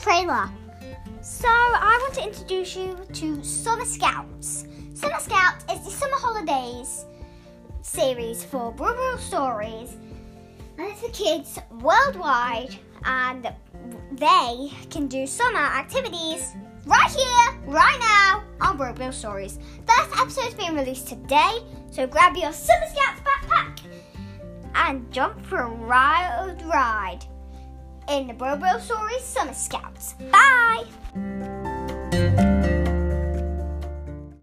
trailer. So, I want to introduce you to Summer Scouts. Summer Scouts is the summer holidays series for Brother Stories, and it's for kids worldwide, and they can do summer activities right here, right now on Brother Stories. First episode is being released today, so grab your Summer Scouts backpack and jump for a wild ride in the Stories Summer Scouts. Bye!